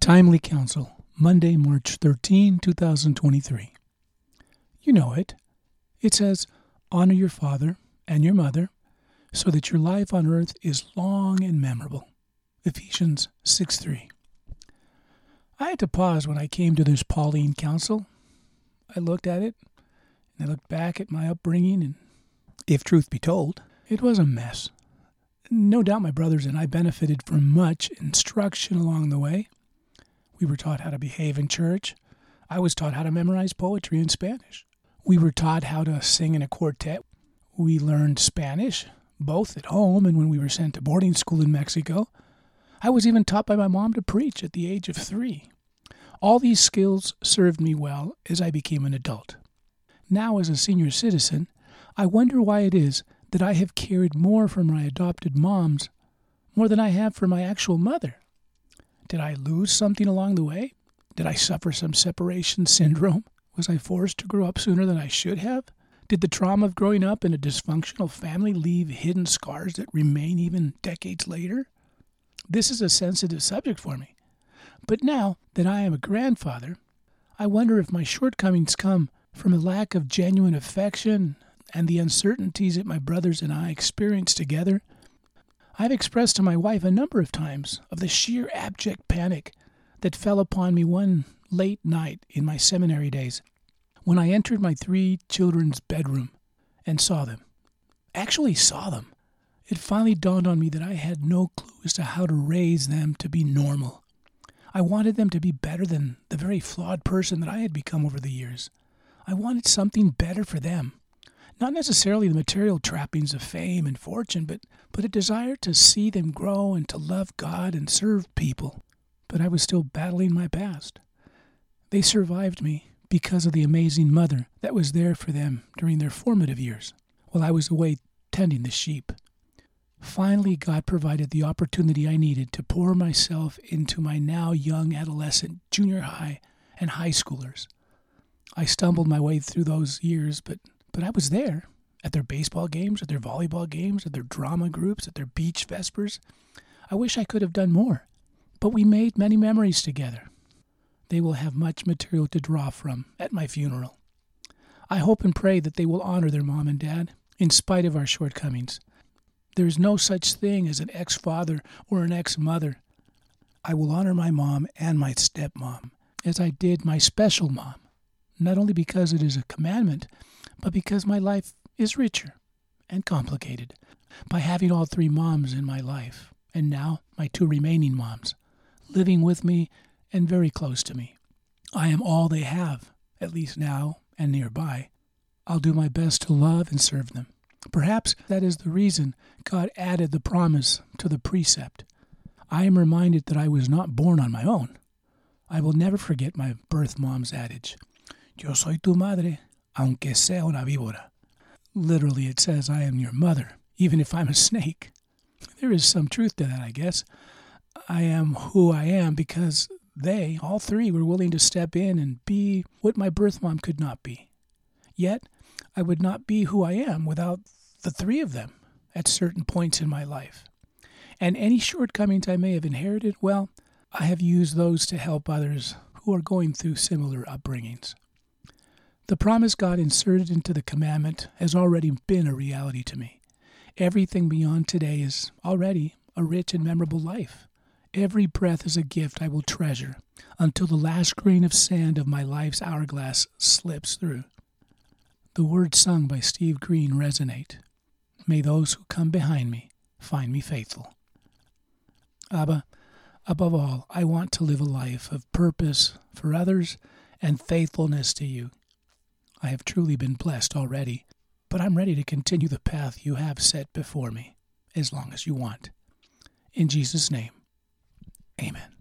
Timely Counsel, Monday, March 13, 2023. You know it. It says, Honor your father and your mother so that your life on earth is long and memorable. Ephesians 6 3. I had to pause when I came to this Pauline counsel. I looked at it and I looked back at my upbringing, and if truth be told, it was a mess. No doubt my brothers and I benefited from much instruction along the way. We were taught how to behave in church. I was taught how to memorize poetry in Spanish. We were taught how to sing in a quartet. We learned Spanish, both at home and when we were sent to boarding school in Mexico. I was even taught by my mom to preach at the age of three. All these skills served me well as I became an adult. Now, as a senior citizen, I wonder why it is that I have cared more for my adopted moms more than I have for my actual mother. Did I lose something along the way? Did I suffer some separation syndrome? Was I forced to grow up sooner than I should have? Did the trauma of growing up in a dysfunctional family leave hidden scars that remain even decades later? This is a sensitive subject for me. But now that I am a grandfather, I wonder if my shortcomings come from a lack of genuine affection and the uncertainties that my brothers and I experienced together I've expressed to my wife a number of times of the sheer abject panic that fell upon me one late night in my seminary days when I entered my three children's bedroom and saw them. Actually, saw them. It finally dawned on me that I had no clue as to how to raise them to be normal. I wanted them to be better than the very flawed person that I had become over the years. I wanted something better for them not necessarily the material trappings of fame and fortune, but, but a desire to see them grow and to love God and serve people. But I was still battling my past. They survived me because of the amazing mother that was there for them during their formative years while I was away tending the sheep. Finally, God provided the opportunity I needed to pour myself into my now young adolescent junior high and high schoolers. I stumbled my way through those years, but but I was there at their baseball games, at their volleyball games, at their drama groups, at their beach vespers. I wish I could have done more, but we made many memories together. They will have much material to draw from at my funeral. I hope and pray that they will honor their mom and dad, in spite of our shortcomings. There is no such thing as an ex father or an ex mother. I will honor my mom and my stepmom, as I did my special mom, not only because it is a commandment, but because my life is richer and complicated by having all three moms in my life, and now my two remaining moms, living with me and very close to me. I am all they have, at least now and nearby. I'll do my best to love and serve them. Perhaps that is the reason God added the promise to the precept. I am reminded that I was not born on my own. I will never forget my birth mom's adage Yo soy tu madre, aunque sea una víbora. Literally, it says, I am your mother, even if I'm a snake. There is some truth to that, I guess. I am who I am because they, all three, were willing to step in and be what my birth mom could not be. Yet, I would not be who I am without the three of them at certain points in my life. And any shortcomings I may have inherited, well, I have used those to help others who are going through similar upbringings. The promise God inserted into the commandment has already been a reality to me. Everything beyond today is already a rich and memorable life. Every breath is a gift I will treasure until the last grain of sand of my life's hourglass slips through. The words sung by Steve Green resonate. May those who come behind me find me faithful. Abba, above all, I want to live a life of purpose for others and faithfulness to you. I have truly been blessed already, but I'm ready to continue the path you have set before me, as long as you want. In Jesus' name, amen.